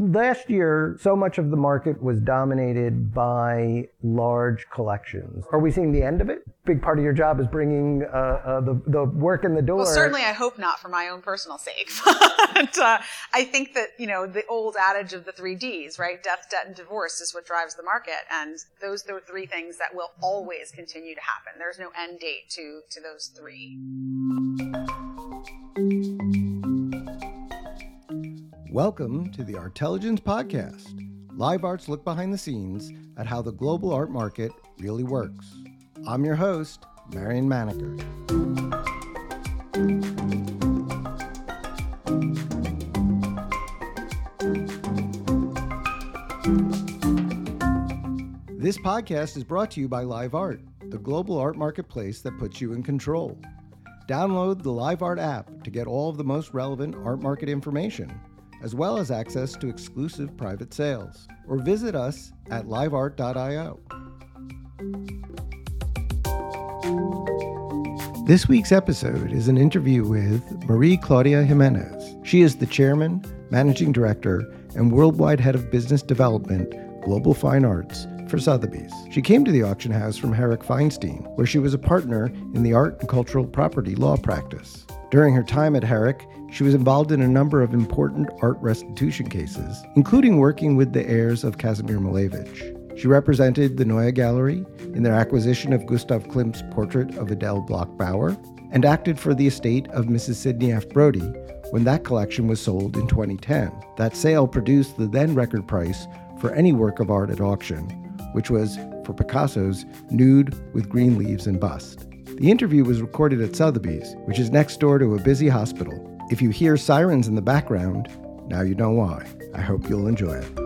last year, so much of the market was dominated by large collections. Are we seeing the end of it? Big part of your job is bringing uh, uh, the, the work in the door. Well, certainly I hope not for my own personal sake. but uh, I think that, you know, the old adage of the three Ds, right? Death, debt, and divorce is what drives the market. And those are the three things that will always continue to happen. There's no end date to, to those three. Welcome to the Artelligence Podcast. Live Art's look behind the scenes at how the global art market really works. I'm your host, Marion Maneker. This podcast is brought to you by Live Art, the global art marketplace that puts you in control. Download the Live Art app to get all of the most relevant art market information as well as access to exclusive private sales. Or visit us at liveart.io. This week's episode is an interview with Mari-Claudia Jimenez. She is the chairman, managing director, and worldwide head of business development, global fine arts for Sotheby's. She came to the auction house from Herrick Feinstein, where she was a partner in the art and cultural property law practice. During her time at Herrick, she was involved in a number of important art restitution cases, including working with the heirs of Kazimir Malevich. She represented the Neue Galerie in their acquisition of Gustav Klimt's portrait of Adele Bloch-Bauer and acted for the estate of Mrs. Sidney F. Brody when that collection was sold in 2010. That sale produced the then record price for any work of art at auction, which was for Picasso's Nude with Green Leaves and Bust. The interview was recorded at Sotheby's, which is next door to a busy hospital if you hear sirens in the background, now you know why. I hope you'll enjoy it.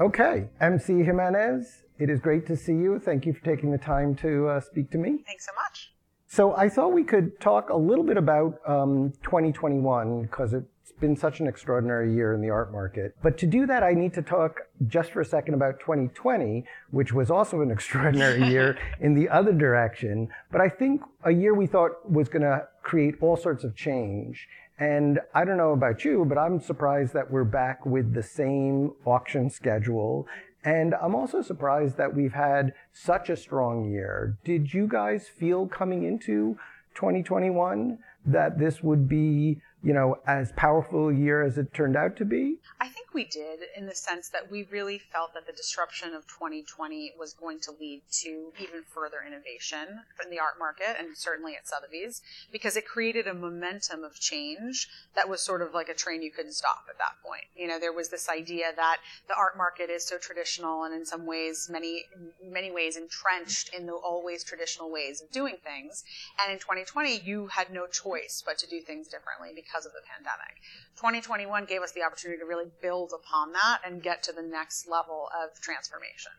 Okay, MC Jimenez, it is great to see you. Thank you for taking the time to uh, speak to me. Thanks so much. So I thought we could talk a little bit about um, 2021 because it been such an extraordinary year in the art market. But to do that, I need to talk just for a second about 2020, which was also an extraordinary year in the other direction. But I think a year we thought was going to create all sorts of change. And I don't know about you, but I'm surprised that we're back with the same auction schedule. And I'm also surprised that we've had such a strong year. Did you guys feel coming into 2021 that this would be you know, as powerful a year as it turned out to be? I think we did in the sense that we really felt that the disruption of 2020 was going to lead to even further innovation in the art market and certainly at Sotheby's because it created a momentum of change that was sort of like a train you couldn't stop at that point. You know, there was this idea that the art market is so traditional and in some ways, many, many ways entrenched in the always traditional ways of doing things. And in 2020, you had no choice but to do things differently because of the pandemic. 2021 gave us the opportunity to really build upon that and get to the next level of transformation.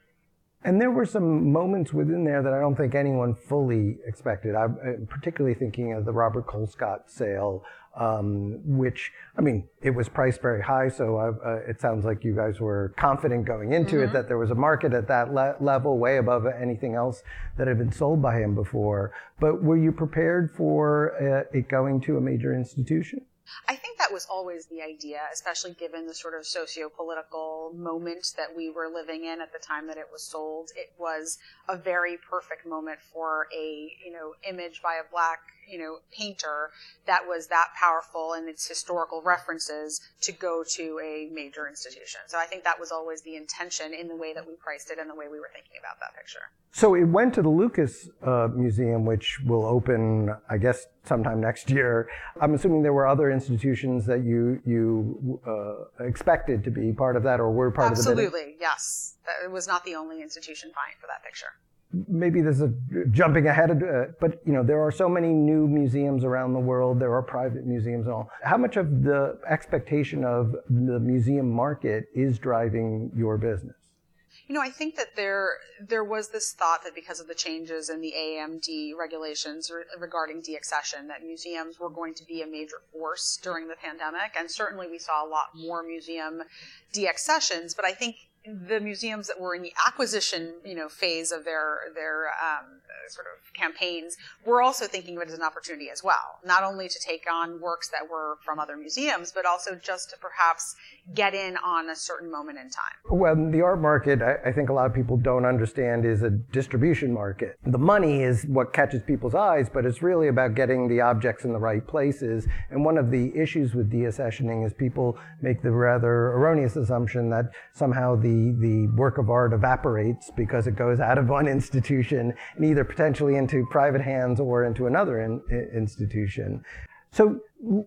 And there were some moments within there that I don't think anyone fully expected. I'm particularly thinking of the Robert Colescott sale, um, which, I mean, it was priced very high, so uh, it sounds like you guys were confident going into mm-hmm. it that there was a market at that le- level, way above anything else that had been sold by him before. But were you prepared for uh, it going to a major institution? I think that was always the idea, especially given the sort of socio-political moment that we were living in at the time that it was sold. It was a very perfect moment for a, you know, image by a black you know, painter that was that powerful in its historical references to go to a major institution. So I think that was always the intention in the way that we priced it and the way we were thinking about that picture. So it went to the Lucas uh, Museum, which will open, I guess, sometime next year. I'm assuming there were other institutions that you you uh, expected to be part of that, or were part Absolutely, of the Absolutely, yes. It was not the only institution vying for that picture maybe this is jumping ahead, uh, but you know there are so many new museums around the world. There are private museums and all. How much of the expectation of the museum market is driving your business? You know, I think that there there was this thought that because of the changes in the AAMD regulations re- regarding deaccession, that museums were going to be a major force during the pandemic, and certainly we saw a lot more museum deaccessions. But I think the museums that were in the acquisition, you know, phase of their their um, sort of campaigns were also thinking of it as an opportunity as well, not only to take on works that were from other museums, but also just to perhaps get in on a certain moment in time. Well, the art market, I, I think a lot of people don't understand, is a distribution market. The money is what catches people's eyes, but it's really about getting the objects in the right places. And one of the issues with deaccessioning is people make the rather erroneous assumption that somehow the, the work of art evaporates because it goes out of one institution and either potentially into private hands or into another in, institution. So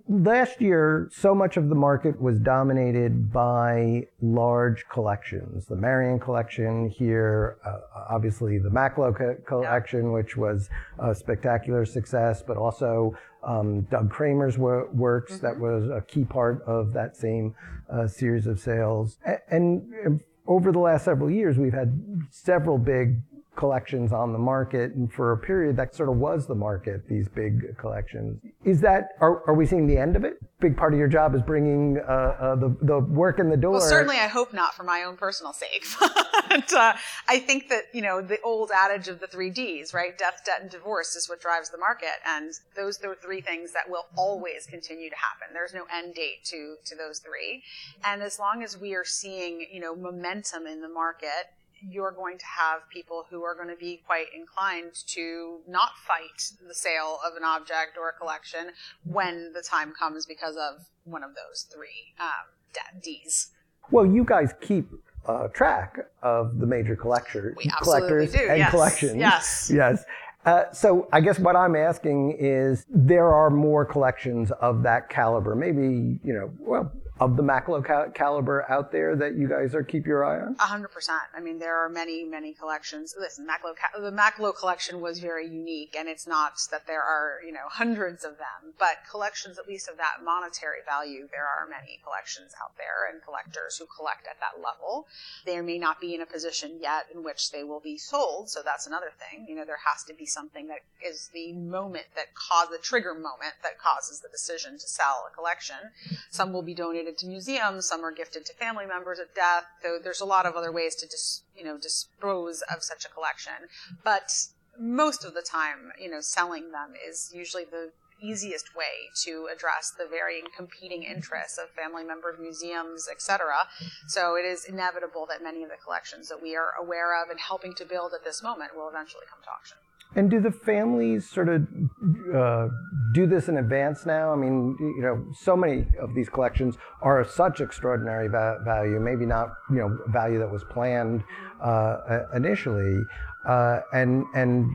last year, so much of the market was dominated by large collections. The Marion collection here, uh, obviously the Macklowe co- collection, which was a spectacular success, but also um, Doug Cramer's wor- works mm-hmm. that was a key part of that same uh, series of sales. and, and over the last several years, we've had several big collections on the market, and for a period that sort of was the market. These big collections. Is that are, are we seeing the end of it? Big part of your job is bringing uh, uh, the the work in the door. Well, certainly, I hope not for my own personal sake. but uh, I think that you know the old adage of the three Ds, right? Death, debt, and divorce is what drives the market, and those are three things that will always continue to happen. There's no end date to to those three, and as long as we are seeing you know momentum in the market you're going to have people who are going to be quite inclined to not fight the sale of an object or a collection when the time comes because of one of those three um, D's. Well, you guys keep uh, track of the major collector, collectors do. and yes. collections. Yes. Yes. Uh, so I guess what I'm asking is there are more collections of that caliber. Maybe, you know, well, of the Macklowe caliber out there that you guys are keep your eye on? Hundred percent. I mean, there are many, many collections. Listen, Macklowe, the Macklowe collection was very unique, and it's not that there are, you know, hundreds of them, but collections, at least of that monetary value, there are many collections out there and collectors who collect at that level. They may not be in a position yet in which they will be sold, so that's another thing. You know, there has to be something that is the moment that cause the trigger moment that causes the decision to sell a collection. Some will be donated to museums, some are gifted to family members at death. Though there's a lot of other ways to dis, you know dispose of such a collection, but most of the time, you know, selling them is usually the easiest way to address the varying competing interests of family members, museums, etc. So it is inevitable that many of the collections that we are aware of and helping to build at this moment will eventually come to auction. And do the families sort of uh, do this in advance now? I mean, you know, so many of these collections are of such extraordinary va- value, maybe not, you know, value that was planned uh, initially, uh, and and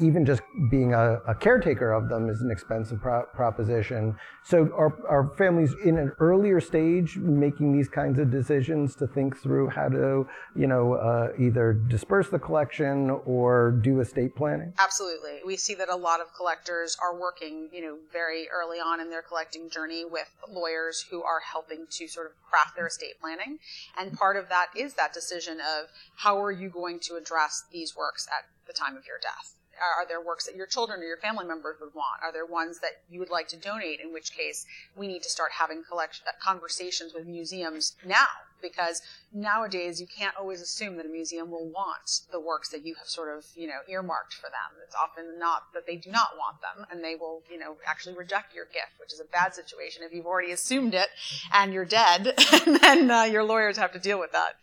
even just being a, a, caretaker of them is an expensive pro- proposition. So are, are families in an earlier stage making these kinds of decisions to think through how to, you know, uh, either disperse the collection or do estate planning? Absolutely. We see that a lot of collectors are working, you know, very early on in their collecting journey with lawyers who are helping to sort of craft their estate planning. And part of that is that decision of how are you going to address these works at the time of your death? Are, there works that your children or your family members would want? Are there ones that you would like to donate? In which case, we need to start having collection, uh, conversations with museums now because nowadays you can't always assume that a museum will want the works that you have sort of you know earmarked for them. It's often not that they do not want them, and they will you know actually reject your gift, which is a bad situation if you've already assumed it and you're dead, and then uh, your lawyers have to deal with that.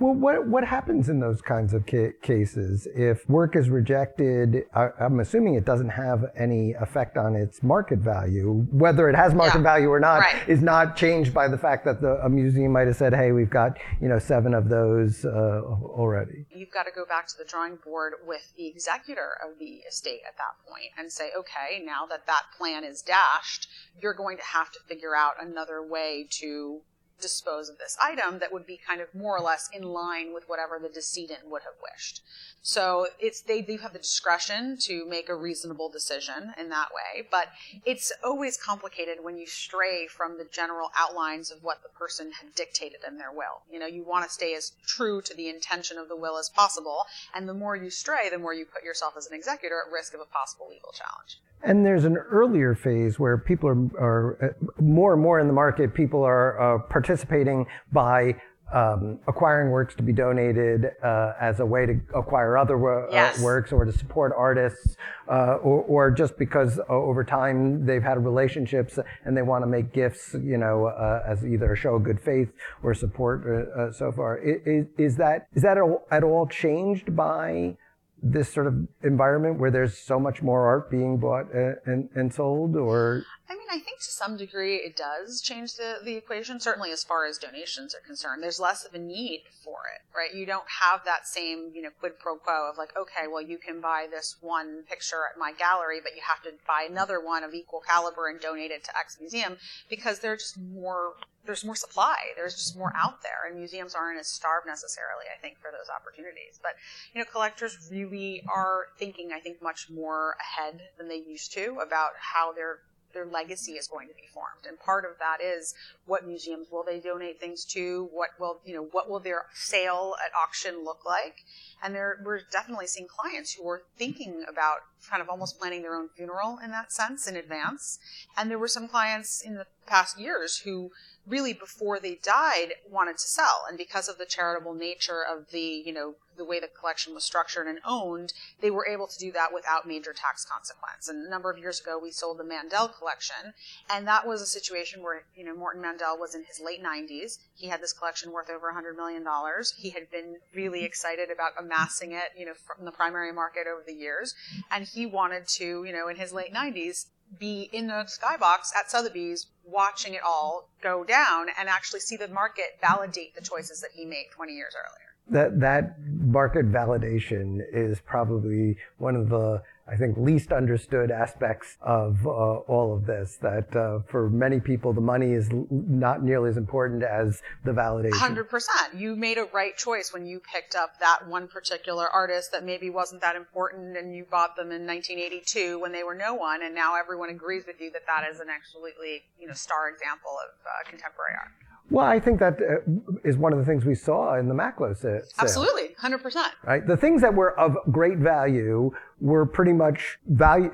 Well, what what happens in those kinds of ca- cases if work is rejected? I, am assuming it doesn't have any effect on its market value. Whether it has market yeah. value or not right. is not changed by the fact that the a museum might have said, "Hey, we've got you know seven of those uh, already." You've got to go back to the drawing board with the executor of the estate at that point and say, "Okay, now that that plan is dashed, you're going to have to figure out another way to dispose of this item that would be kind of more or less in line with whatever the decedent would have wished. So it's they do have the discretion to make a reasonable decision in that way, but it's always complicated when you stray from the general outlines of what the person had dictated in their will. You know, you want to stay as true to the intention of the will as possible, and the more you stray, the more you put yourself as an executor at risk of a possible legal challenge. And there's an earlier phase where people are, are uh, more and more in the market, people are uh, participating by um, acquiring works to be donated uh, as a way to acquire other uh, yes. works or to support artists, uh, or, or, just because uh, over time they've had relationships and they want to make gifts, you know, uh, as either a show of good faith or support uh, so far. Is, is that is that at all changed by this sort of environment where there's so much more art being bought uh, and, and sold, or I mean, I think to some degree it does change the, the equation, certainly as far as donations are concerned. There's less of a need for it, right? You don't have that same, you know, quid pro quo of like, okay, well, you can buy this one picture at my gallery, but you have to buy another one of equal caliber and donate it to X museum because there's just more, there's more supply. There's just more out there and museums aren't as starved necessarily, I think, for those opportunities. But, you know, collectors really are thinking, I think, much more ahead than they used to about how they're their legacy is going to be formed. And part of that is what museums will they donate things to? What will, you know, what will their sale at auction look like? And there, we're definitely seeing clients who are thinking about kind of almost planning their own funeral in that sense in advance. And there were some clients in the past years who really before they died wanted to sell. And because of the charitable nature of the you know the way the collection was structured and owned they were able to do that without major tax consequence. And a number of years ago we sold the mandel collection. And that was a situation where you know morton mandel was in his late 90s he had this collection worth over 100 million dollars. He had been really excited about amassing it you know from the primary market over the years. And he wanted to you know in his late 90s be in the skybox at Sotheby's watching it all go down and actually see the market validate the choices that he made 20 years earlier. That that market validation is probably one of the I think, least understood aspects of uh, all of this. That uh, for many people, the money is l- not nearly as important as the validation. 100%. You made a right choice when you picked up that one particular artist that maybe wasn't that important and you bought them in 1982 when they were no one, and now everyone agrees with you that that is an absolutely you know, star example of uh, contemporary art. Well, I think that uh, is one of the things we saw in the Macklowe sale. Absolutely, hundred percent. Right, the things that were of great value were pretty much value.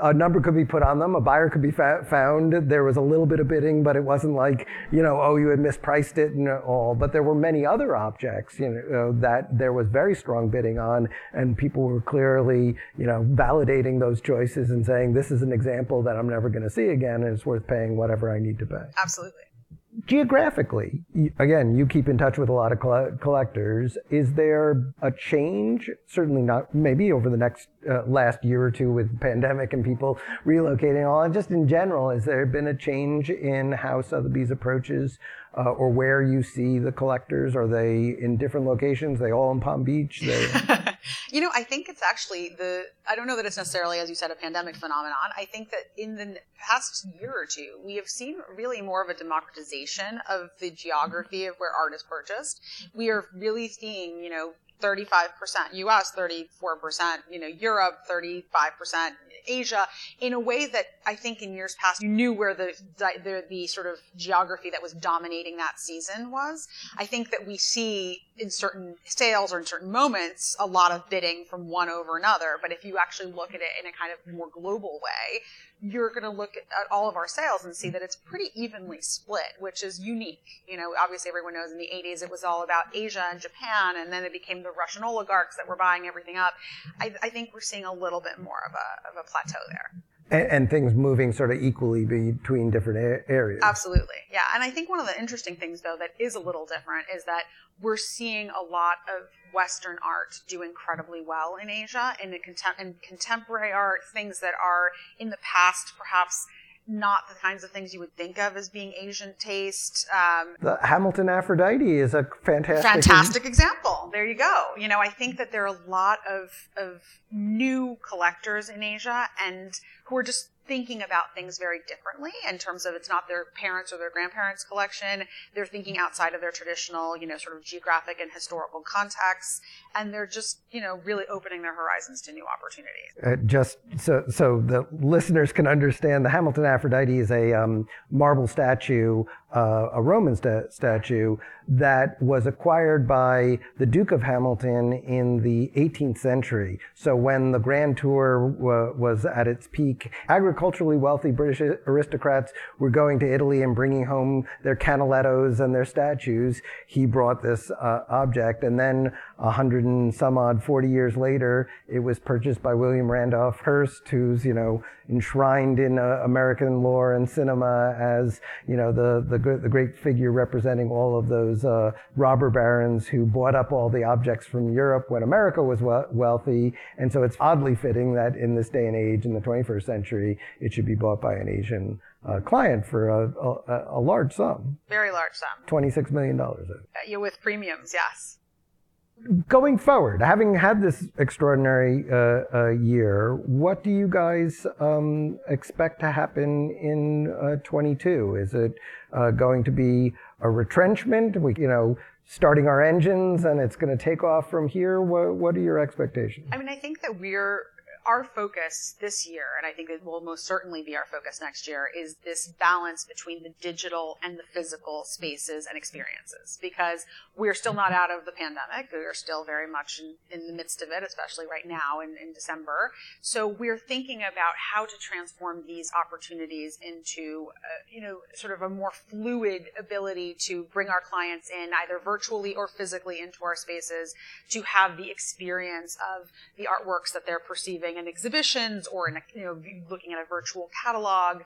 Uh, a number could be put on them. A buyer could be found. There was a little bit of bidding, but it wasn't like you know, oh, you had mispriced it and all. But there were many other objects, you know, that there was very strong bidding on, and people were clearly, you know, validating those choices and saying this is an example that I'm never going to see again, and it's worth paying whatever I need to pay. Absolutely geographically, again, you keep in touch with a lot of collectors. Is there a change? Certainly not. Maybe over the next uh, last year or two with pandemic and people relocating all, and just in general, has there been a change in how Sotheby's approaches uh, or where you see the collectors? Are they in different locations? Are they all in Palm Beach? you know, I think it's actually the, I don't know that it's necessarily, as you said, a pandemic phenomenon. I think that in the past year or two, we have seen really more of a democratization of the geography of where art is purchased. We are really seeing, you know, 35% US, 34%, you know, Europe, 35%, Asia, in a way that I think in years past you knew where the, the, the sort of geography that was dominating that season was. I think that we see in certain sales or in certain moments a lot of bidding from one over another. But if you actually look at it in a kind of more global way, you're going to look at all of our sales and see that it's pretty evenly split, which is unique. You know, obviously everyone knows in the 80s it was all about Asia and Japan, and then it became the Russian oligarchs that were buying everything up. I, I think we're seeing a little bit more of a, of a plateau there. And, and, things moving sort of equally between different areas. Absolutely, yeah. And I think one of the interesting things, though, that is a little different is that we're seeing a lot of Western art do incredibly well in Asia, and in, contem- in contemporary art, things that are in the past perhaps not the kinds of things you would think of as being Asian taste. Um, the Hamilton Aphrodite is a fantastic fantastic example. There you go. You know, I think that there are a lot of of new collectors in Asia and who are just thinking about things very differently in terms of it's not their parents or their grandparents collection. They're thinking outside of their traditional, you know, sort of geographic and historical contexts. And they're just, you know, really opening their horizons to new opportunities. Uh, just so, so the listeners can understand, the Hamilton Aphrodite is a um, marble statue uh, a Roman sta- statue that was acquired by the Duke of Hamilton in the 18th century. So when the Grand Tour w- was at its peak, agriculturally wealthy British aristocrats were going to Italy and bringing home their canalettos and their statues. He brought this uh, object, and then a hundred and some odd, 40 years later, it was purchased by William Randolph Hearst, who's you know enshrined in uh, American lore and cinema as you know the, the the great figure representing all of those uh, robber barons who bought up all the objects from Europe when America was we- wealthy, and so it's oddly fitting that in this day and age, in the 21st century, it should be bought by an Asian uh, client for a, a, a, large sum. Very large sum. $26 million. Uh, yeah, with premiums, yes going forward, having had this extraordinary uh, uh, year, what do you guys um, expect to happen in uh, 22? Is it uh, going to be a retrenchment? We, you know, starting our engines and it's going to take off from here. What, what are your expectations? I mean, I think that we're our focus this year, and I think it will most certainly be our focus next year, is this balance between the digital and the physical spaces and experiences. Because we're still not out of the pandemic. We're still very much in, in the midst of it, especially right now in, in December. So we're thinking about how to transform these opportunities into, uh, you know, sort of a more fluid ability to bring our clients in either virtually or physically into our spaces to have the experience of the artworks that they're perceiving in exhibitions or in a, you know looking at a virtual catalog.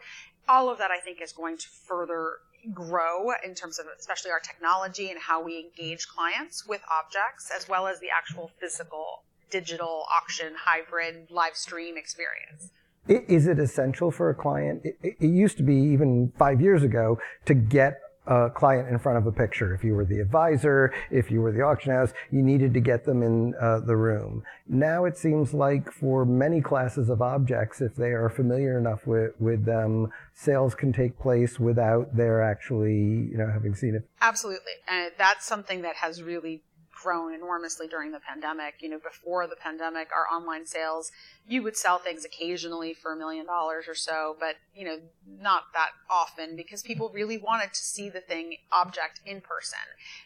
All of that I think is going to further grow in terms of especially our technology and how we engage clients with objects as well as the actual physical digital auction hybrid live stream experience. Is it essential for a client? It, used to be even five years ago to get a client in front of a picture. If you were the advisor, if you were the auction house, you needed to get them in uh, the room. Now it seems like for many classes of objects, if they are familiar enough with, with them, sales can take place without their actually, you know, having seen it. Absolutely. And that's something that has really grown enormously during the pandemic. You know, before the pandemic, our online sales, you would sell things occasionally for a million dollars or so, but, you know, not that often because people really wanted to see the thing object in person.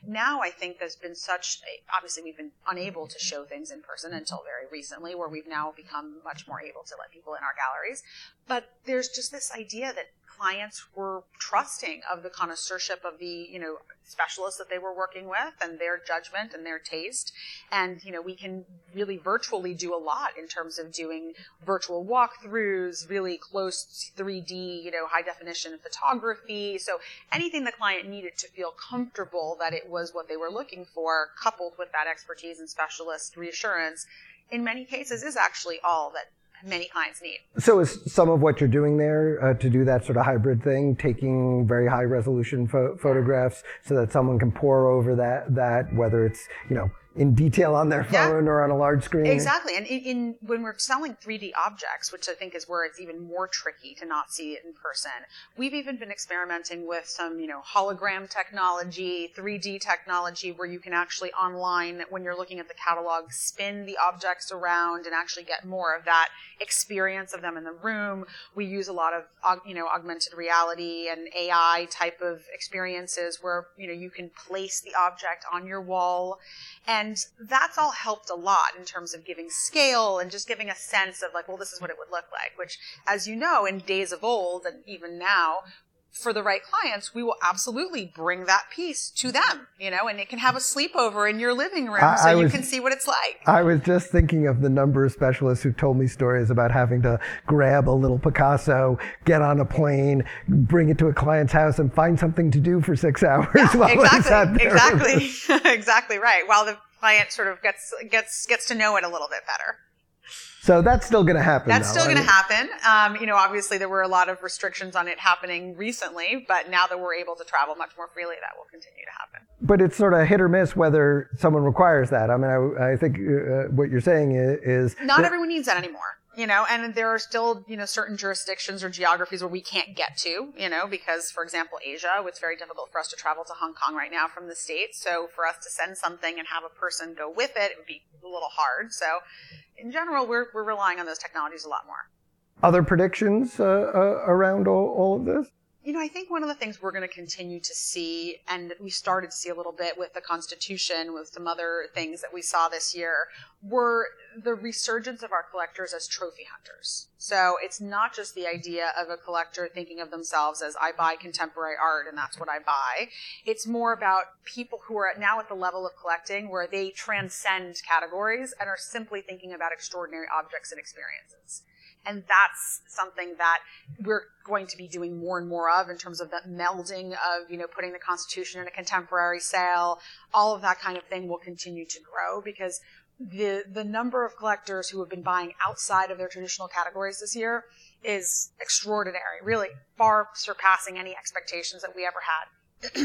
Now I think there's been such, a, obviously we've been unable to show things in person until very recently where we've now become much more able to let people in our galleries. But there's just this idea that clients were trusting of the connoisseurship of the, you know, specialists that they were working with and their judgment and their taste. And, you know, we can really virtually do a lot in terms of doing virtual walkthroughs, really close 3D, you know, high definition photography. So anything the client needed to feel comfortable that it was what they were looking for, coupled with that expertise and specialist reassurance, in many cases is actually all that many clients need. So is some of what you're doing there uh, to do that sort of hybrid thing, taking very high resolution pho- photographs so that someone can pour over that that whether it's you know in detail on their phone yeah. or on a large screen. Exactly. And in, in, when we're selling 3D objects, which I think is where it's even more tricky to not see it in person, we've even been experimenting with some, you know, hologram technology, 3D technology where you can actually online when you're looking at the catalog spin the objects around and actually get more of that experience of them in the room. We use a lot of you know augmented reality and AI type of experiences where you know you can place the object on your wall and that's all helped a lot in terms of giving scale and just giving a sense of like, well, this is what it would look like, which, as you know, in days of old and even now, for the right clients, we will absolutely bring that piece to them, you know, and it can have a sleepover in your living room I, so I you can see what it's like. I was just thinking of the number of specialists who told me stories about having to grab a little Picasso, get on a plane, bring it to a client's house and find something to do for six hours yeah, while exactly, Exactly. exactly right. While the client sort of gets, gets, gets to know it a little bit better. So that's still going to happen. That's though, still going to happen. Um, you know, obviously there were a lot of restrictions on it happening recently, but now that we're able to travel much more freely, that will continue to happen. But it's sort of hit or miss whether someone requires that. I mean, I, I think uh, what you're saying is, is not everyone needs that anymore you know, and there are still, you know, certain jurisdictions or geographies where we can't get to, you know, because, for example, Asia, it's very difficult for us to travel to Hong Kong right now from the States. So for us to send something and have a person go with it, it would be a little hard. So in general, we're, we're relying on those technologies a lot more. Other predictions uh, uh, around all, all of this? You know, I think one of the things we're going to continue to see, and we started to see a little bit with the Constitution, with some other things that we saw this year, were the resurgence of our collectors as trophy hunters. So it's not just the idea of a collector thinking of themselves as I buy contemporary art and that's what I buy. It's more about people who are now at the level of collecting where they transcend categories and are simply thinking about extraordinary objects and experiences. And that's something that we're going to be doing more and more of in terms of that melding of, you know, putting the Constitution in a contemporary sale. All of that kind of thing will continue to grow because the, the number of collectors who have been buying outside of their traditional categories this year is extraordinary, really far surpassing any expectations that we ever had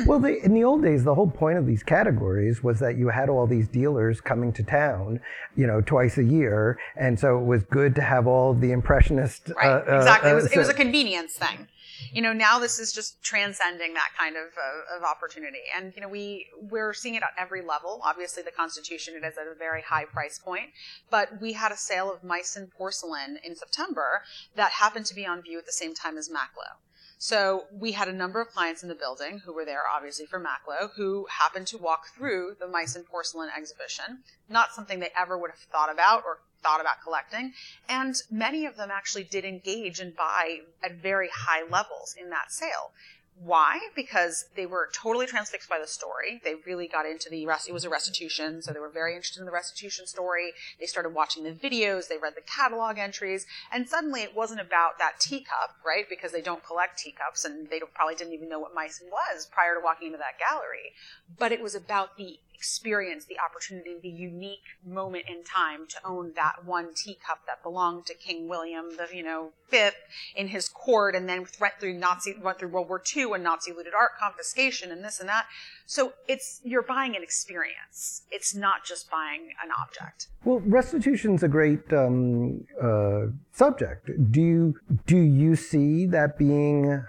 well, the, in the old days, the whole point of these categories was that you had all these dealers coming to town, you know, twice a year, and so it was good to have all the impressionist. Right, uh, uh exactly. Uh, it, was, it was a convenience thing. You know, now this is just transcending that kind of, uh, of opportunity, and you know, we we're seeing it at every level. Obviously, the Constitution it is at a very high price point, but we had a sale of Meissen porcelain in September that happened to be on view at the same time as Macklowe. So we had a number of clients in the building who were there, obviously for Macklowe, who happened to walk through the Meissen porcelain exhibition. Not something they ever would have thought about or thought about collecting. And many of them actually did engage and buy at very high levels in that sale. Why? Because they were totally transfixed by the story. They really got into the rest. It was a restitution, so they were very interested in the restitution story. They started watching the videos. They read the catalog entries, and suddenly it wasn't about that teacup, right? Because they don't collect teacups, and they probably didn't even know what Meissen was prior to walking into that gallery. But it was about the experience, the opportunity, the unique moment in time to own that one teacup that belonged to King William the you know fifth in his court, and then went through Nazi went through World War II and Nazi looted art confiscation and this and that. So it's you're buying an experience. It's not just buying an object. Well, restitution's a great um, uh, subject. Do you do you see that being?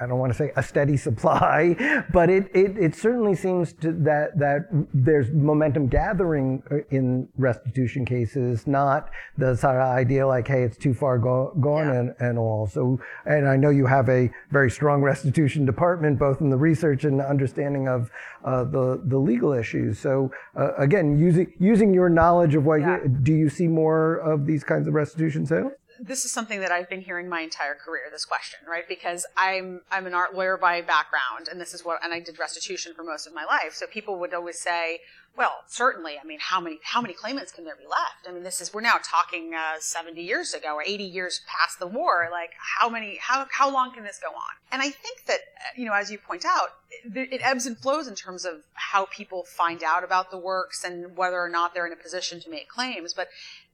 I don't want to say a steady supply, but it, it, it certainly seems to that that there's momentum gathering uh, in restitution cases, not the sort of idea like, hey, it's too far go, gone yeah. and, and all. So, and I know you have a very strong restitution department, both in the research and the understanding of of uh, the the legal issues. So uh, again, using using your knowledge of what yeah. you, do you see more of these kinds of restitution sales? This is something that I've been hearing my entire career. This question, right? Because I'm I'm an art lawyer by background, and this is what, and I did restitution for most of my life. So people would always say, "Well, certainly. I mean, how many how many claimants can there be left? I mean, this is we're now talking uh, 70 years ago or 80 years past the war. Like, how many how how long can this go on?" And I think that you know, as you point out, it, it ebbs and flows in terms of how people find out about the works and whether or not they're in a position to make claims. But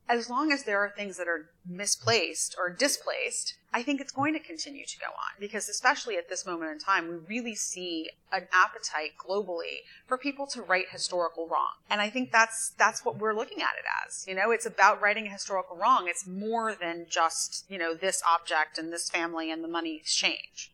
as long as there are things that are misplaced or displaced, I think it's going to continue to go on because, especially at this moment in time, we really see an appetite globally for people to right historical wrong. And I think that's, that's what we're looking at it as. You know, it's about righting a historical wrong. It's more than just, you know, this object and this family and the money exchange.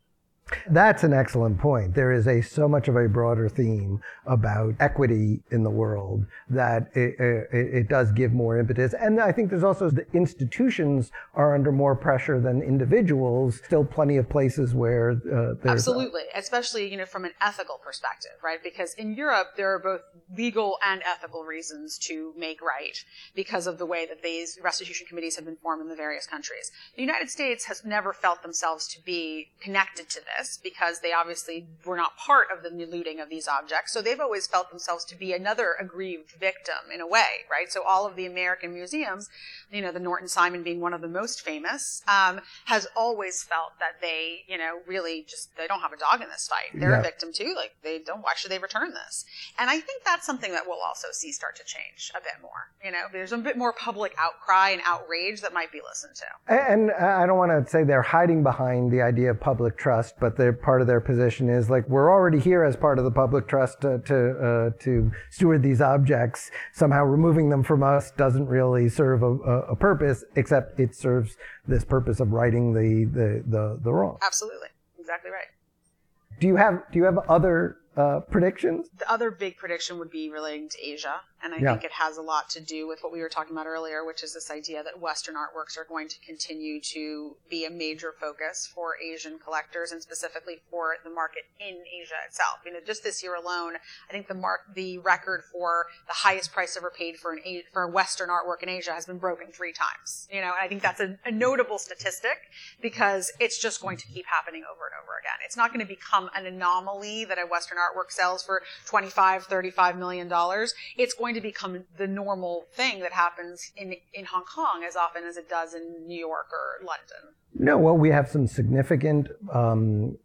That's an excellent point. There is a so much of a broader theme about equity in the world that it, it, it, does give more impetus. And I think there's also the institutions are under more pressure than individuals. Still, plenty of places where uh, absolutely, a- especially you know from an ethical perspective, right? Because in Europe there are both legal and ethical reasons to make right because of the way that these restitution committees have been formed in the various countries. The United States has never felt themselves to be connected to this this because they obviously were not part of the looting of these objects. So they've always felt themselves to be another aggrieved victim in a way, right? So all of the American museums, you know, the Norton Simon being one of the most famous, um, has always felt that they, you know, really just, they don't have a dog in this fight. They're yeah. a victim too. Like they don't, why should they return this? And I think that's something that we'll also see start to change a bit more. You know, there's a bit more public outcry and outrage that might be listened to. And I don't want to say they're hiding behind the idea of public trust, but their part of their position is like we're already here as part of the public trust to to, uh, to steward these objects. Somehow removing them from us doesn't really serve a, a, purpose, except it serves this purpose of righting the the the, the wrong. Absolutely, exactly right. Do you have do you have other uh, predictions? The other big prediction would be relating to Asia. And I Yeah. think it has a lot to do with what we were talking about earlier, which is this idea that Western artworks are going to continue to be a major focus for Asian collectors and specifically for the market in Asia itself. You know, just this year alone, I think the mark, the record for the highest price ever paid for an A- for a Western artwork in Asia has been broken three times. You know, and I think that's a, a notable statistic because it's just going to keep happening over and over again. It's not going to become an anomaly that a Western artwork sells for 25, 35 million dollars. It's going to become the normal thing that happens in, in Hong Kong as often as it does in New York or London. No, well, we have some significant um,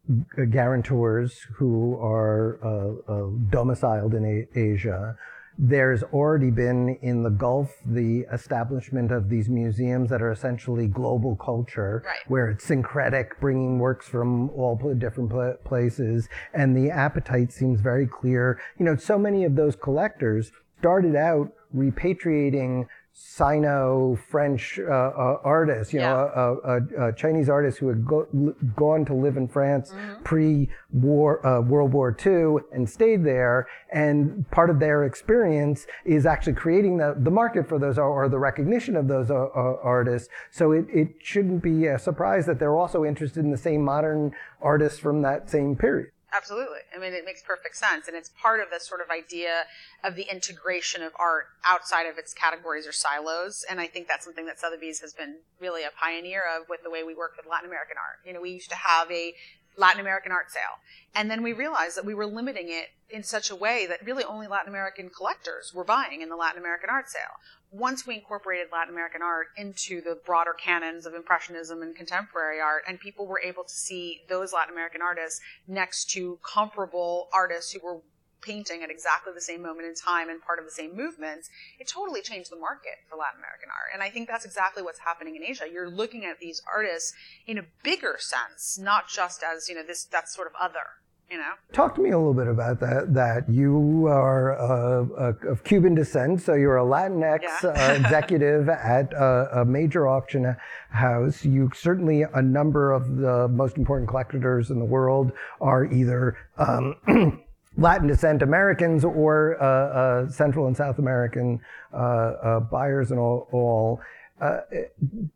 guarantors who are uh, uh, domiciled in a- Asia. There's already been in the Gulf the establishment of these museums that are essentially global culture, Right. where it's syncretic, bringing works from all different places, and the appetite seems very clear. You know, so many of those collectors started out repatriating Sino French uh, uh, artists, you know, uh, uh, uh, Chinese artists who had go, l- gone to live in France pre-war uh, World War II and stayed there, and part of their experience is actually creating the, the market for those or the recognition of those uh, uh, artists. So it, it shouldn't be a surprise that they're also interested in the same modern artists from that same period. Absolutely. I mean, it makes perfect sense. And it's part of this sort of idea of the integration of art outside of its categories or silos. And I think that's something that Sotheby's has been really a pioneer of with the way we work with Latin American art. You know, we used to have a Latin American art sale. And then we realized that we were limiting it in such a way that really only Latin American collectors were buying in the Latin American art sale. Once we incorporated Latin American art into the broader canons of Impressionism and contemporary art, and people were able to see those Latin American artists next to comparable artists who were painting at exactly the same moment in time and part of the same movements, it totally changed the market for Latin American art. And I think that's exactly what's happening in Asia. You're looking at these artists in a bigger sense, not just as, you know, this, that's sort of other, you know? Talk to me a little bit about that. That you are uh, of Cuban descent, so you're a Latinx Yeah. uh, executive at a, a major auction house. You certainly a number of the most important collectors in the world are either um, Latin descent Americans or uh, uh, Central and South American uh, uh, buyers and all. all. Uh,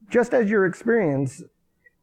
just as your experience,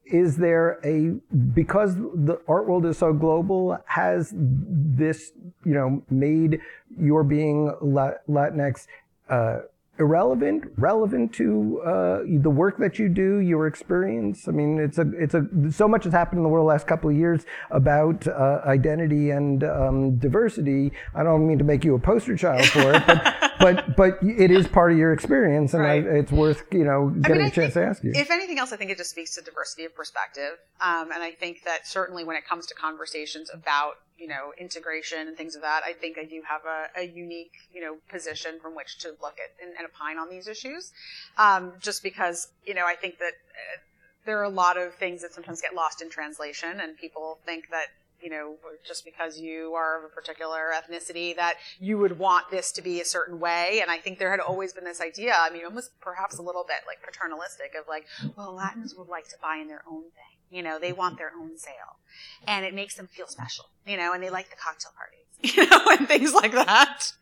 is there a because the art world is so global has this you know made your being latinx uh, irrelevant relevant to uh, the work that you do your experience? I mean it's a it's a so much has happened in the world the last couple of years about uh, identity and um, diversity. I don't mean to make you a poster child for it but but but it is part of your experience and Right. I, it's worth you know I getting mean, I a chance think to ask you If anything else, I think it just speaks to diversity of perspective. Um, and I think that certainly when it comes to conversations about, you know, integration and things of that, I think I do have a, a unique, you know, position from which to look at and, and opine on these issues. Um, just because, you know, I think that uh, there are a lot of things that sometimes get lost in translation and people think that you know, just because you are of a particular ethnicity, that you would want this to be a certain way. And I think there had always been this idea, I mean, almost perhaps a little bit like paternalistic of like, well, Latins would like to buy in their own thing. You know, they want their own sale. And it makes them feel special, you know, and they like the cocktail parties, you know, and things like that.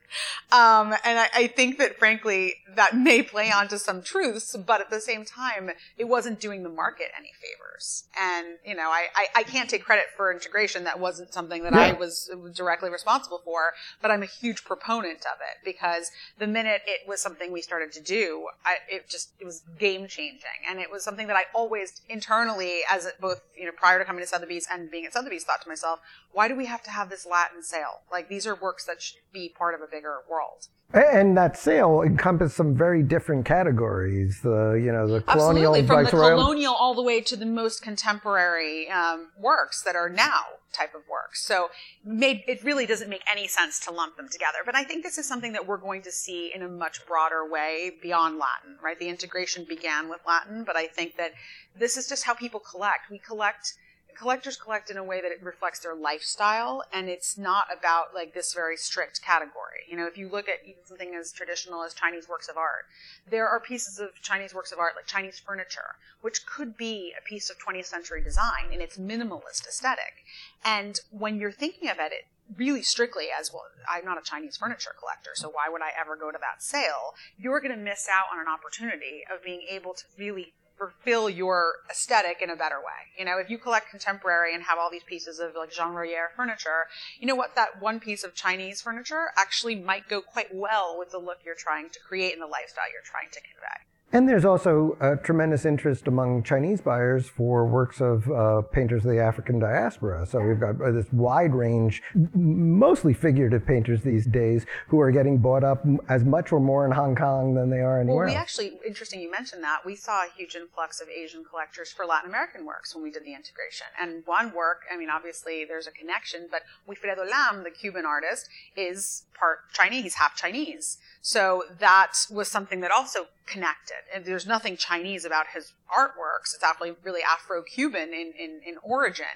Um, and I, I think that frankly, that may play onto some truths, but at the same time, it wasn't doing the market any favors. And, you know, I, I, I can't take credit for integration. That wasn't something that I was directly responsible for, but I'm a huge proponent of it because the minute it was something we started to do, I, it just, it was game changing. And it was something that I always internally, as it, both, you know, prior to coming to Sotheby's and being at Sotheby's, thought to myself, why do we have to have this Latin sale? Like, these are works that should be part of a bigger world. And that sale encompassed some very different categories. The you know the colonial Absolutely, from the colonial all the way to the most contemporary um, works that are now type of works. So made, it really doesn't make any sense to lump them together. But I think this is something that we're going to see in a much broader way beyond Latin, right? The integration began with Latin, but I think that this is just how people collect. We collect collectors collect in a way that it reflects their lifestyle and it's not about like this very strict category. You know, if you look at something as traditional as Chinese works of art, there are pieces of Chinese works of art like Chinese furniture, which could be a piece of 20th century design in its minimalist aesthetic. And when you're thinking about it, really strictly as well i'm not a chinese furniture collector so why would i ever go to that sale you're going to miss out on an opportunity of being able to really fulfill your aesthetic in a better way. You know, if you collect contemporary and have all these pieces of like Jean Royère furniture, you know what? That one piece of Chinese furniture actually might go quite well with the look you're trying to create and the lifestyle you're trying to convey. And there's also a tremendous interest among Chinese buyers for works of uh, painters of the African diaspora. So we've got uh, this wide range, mostly figurative painters these days, who are getting bought up as much or more in Hong Kong than they are anywhere well, we else. actually, interesting you mentioned that. We saw a huge influx of Asian collectors for Latin American works when we did the integration. And one work, I mean, obviously there's a connection, but Wilfredo Lam, the Cuban artist, is part Chinese, he's half Chinese. So that was something that also connected. And there's nothing Chinese about his artworks. It's actually really Afro-Cuban in, in, in origin.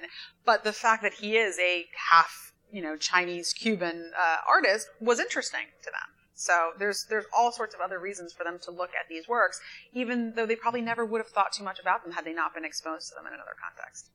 But the fact that he is a half, you know, Chinese Cuban uh, artist was interesting to them. So there's there's all sorts of other reasons for them to look at these works, even though they probably never would have thought too much about them had they not been exposed to them in another context.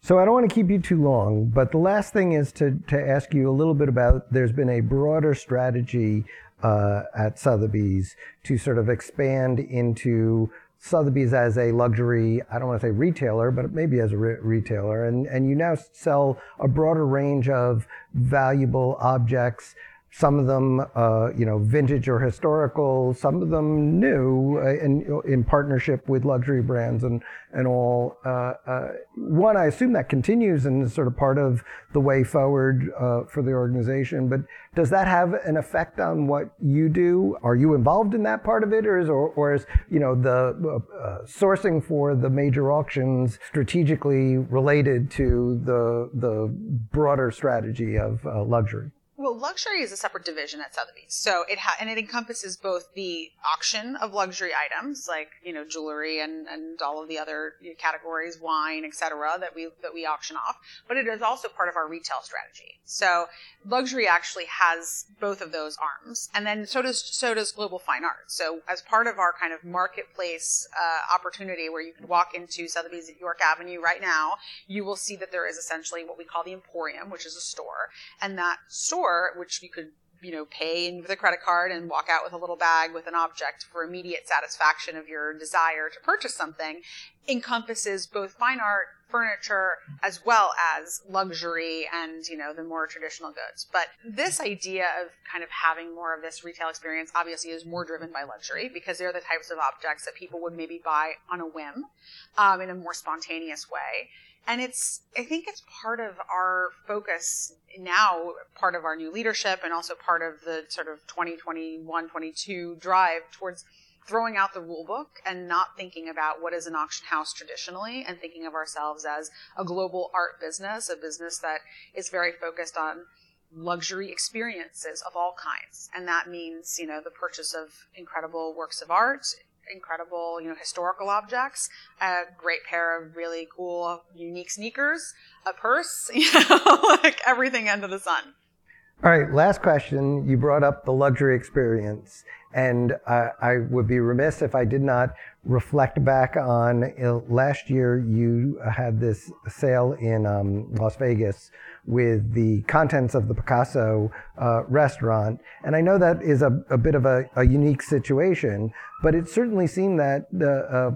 So I don't want to keep you too long, but the last thing is to, to ask you a little bit about there's been a broader strategy uh, at Sotheby's to sort of expand into Sotheby's as a luxury, I don't want to say retailer, but maybe as a re- retailer. And, and you now sell a broader range of valuable objects some of them, uh, you know, vintage or historical, some of them new, uh, in, in partnership with luxury brands and, and all. Uh, uh one, I assume that continues and is sort of part of the way forward uh, for the organization. But does that have an effect on what you do? Are you involved in that part of it, or is, or, or is you know the uh, sourcing for the major auctions strategically related to the the broader strategy of luxury? Well, luxury is a separate division at Sotheby's. So it ha- and it encompasses both the auction of luxury items like, you know, jewelry and, and all of the other categories, wine, etc. that we that we auction off, but it is also part of our retail strategy. So luxury actually has both of those arms. And then so does so does global fine art. So as part of our kind of marketplace uh, opportunity where you can walk into Sotheby's at York Avenue right now, you will see that there is essentially what we call the Emporium, which is a store. And that store store, which you could you know, pay with a credit card and walk out with a little bag with an object for immediate satisfaction of your desire to purchase something, encompasses both fine art, furniture, as well as luxury and, you know, the more traditional goods. But this idea of kind of having more of this retail experience obviously is more driven by luxury because they're the types of objects that people would maybe buy on a whim um, in a more spontaneous way and it's i think it's part of our focus now part of our new leadership and also part of the sort of 2021 22 drive towards throwing out the rule book and not thinking about what is an auction house traditionally and thinking of ourselves as a global art business a business that is very focused on luxury experiences of all kinds. And that means you know the purchase of incredible works of art incredible, you know, historical objects, a great pair of really cool, unique sneakers, a purse, you know, like everything under the sun. All right, last question. You brought up the luxury experience, and I would be remiss if I did not reflect back on uh, last year. You had this sale in um, Las Vegas with the contents of the Picasso uh, restaurant. And I know that is a, a bit of a, a, unique situation, but it certainly seemed that the, uh,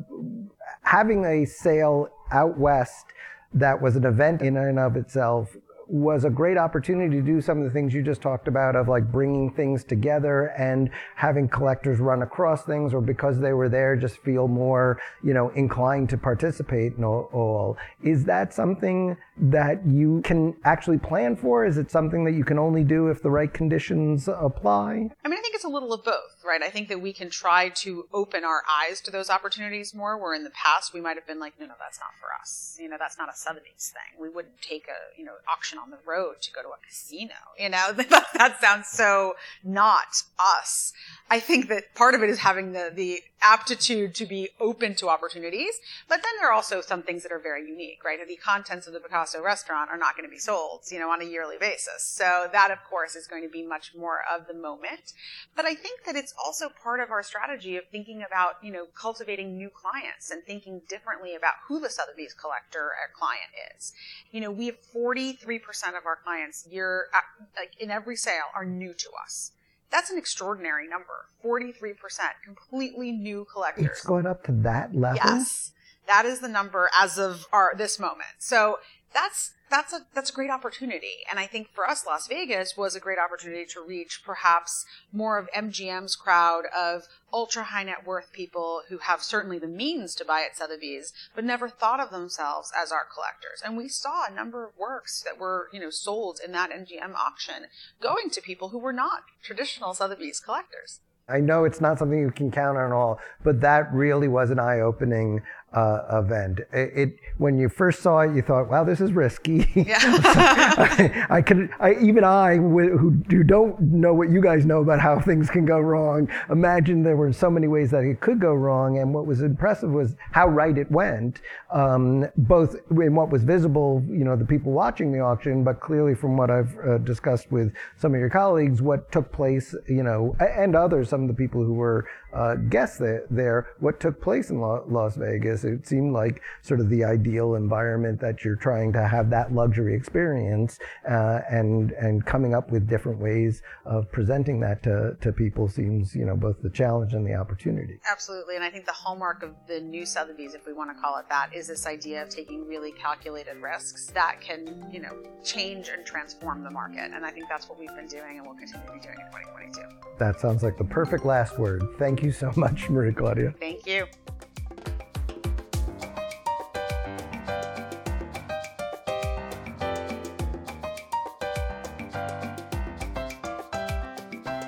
having a sale out west that was an event in and of itself was a great opportunity to do some of the things you just talked about of like bringing things together and having collectors run across things or because they were there just feel more, you know, inclined to participate in all. all. Is that something that you can actually plan for? Is it something that you can only do if the right conditions apply? I mean, I think it's a little of both, right? I think that we can try to open our eyes to those opportunities more where in the past we might have been like, no, no, that's not for us. You know, that's not a Sotheby's thing. We wouldn't take a, you know, auction on the road to go to a casino. You know, that sounds so not us. I think that part of it is having the, the aptitude to be open to opportunities. But then there are also some things that are very unique, right? The contents of the Picasso restaurant are not going to be sold, you know, on a yearly basis. So that, of course, is going to be much more of the moment. But I think that it's also part of our strategy of thinking about, you know, cultivating new clients and thinking differently about who the Sotheby's collector or client is. You know, we have 43% of our clients year, uh, like in every sale are new to us. That's an extraordinary number. 43%, completely new collectors. It's going up to that level? Yes. That is the number as of our this moment. So that's that's a that's a great opportunity. And i think for us las vegas was a great opportunity to reach perhaps more of mgm's crowd of ultra high net worth people who have certainly the means to buy at sotheby's but never thought of themselves as art collectors. And we saw a number of works that were you know sold in that mgm auction going to people who were not traditional sotheby's collectors. I know it's not something you can count on all, but that really was an eye-opening uh, event. It, it, when you first saw it, you thought, "Wow, this is risky." Yeah. I, I could, I, even I, who, who don't know what you guys know about how things can go wrong, imagine there were so many ways that it could go wrong. And what was impressive was how right it went, um, both in what was visible, you know, the people watching the auction, but clearly from what I've uh, discussed with some of your colleagues, what took place, you know, and others, some of the people who were uh, guests there, there, what took place in Las Vegas it seemed like sort of the ideal environment that you're trying to have that luxury experience uh, and and coming up with different ways of presenting that to, to people seems you know both the challenge and the opportunity. Absolutely and i think the hallmark of the new sotheby's if we want to call it that is this idea of taking really calculated risks that can you know change and transform the market and i think that's what we've been doing and we'll continue to be doing in 2022 that sounds like the perfect last word. Thank you so much Mari-Claudia thank you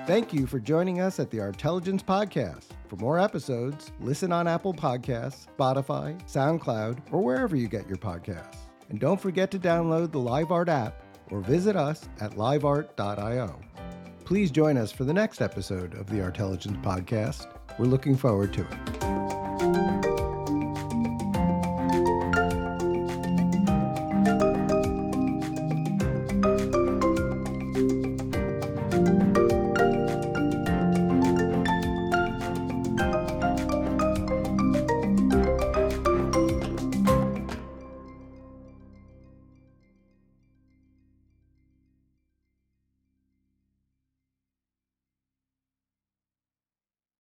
Thank you for joining us at the Artelligence Podcast. For more episodes, listen on Apple Podcasts, Spotify, SoundCloud, or wherever you get your podcasts. And don't forget to download the LiveArt app or visit us at liveart.io. Please join us for the next episode of the Artelligence Podcast. We're looking forward to it.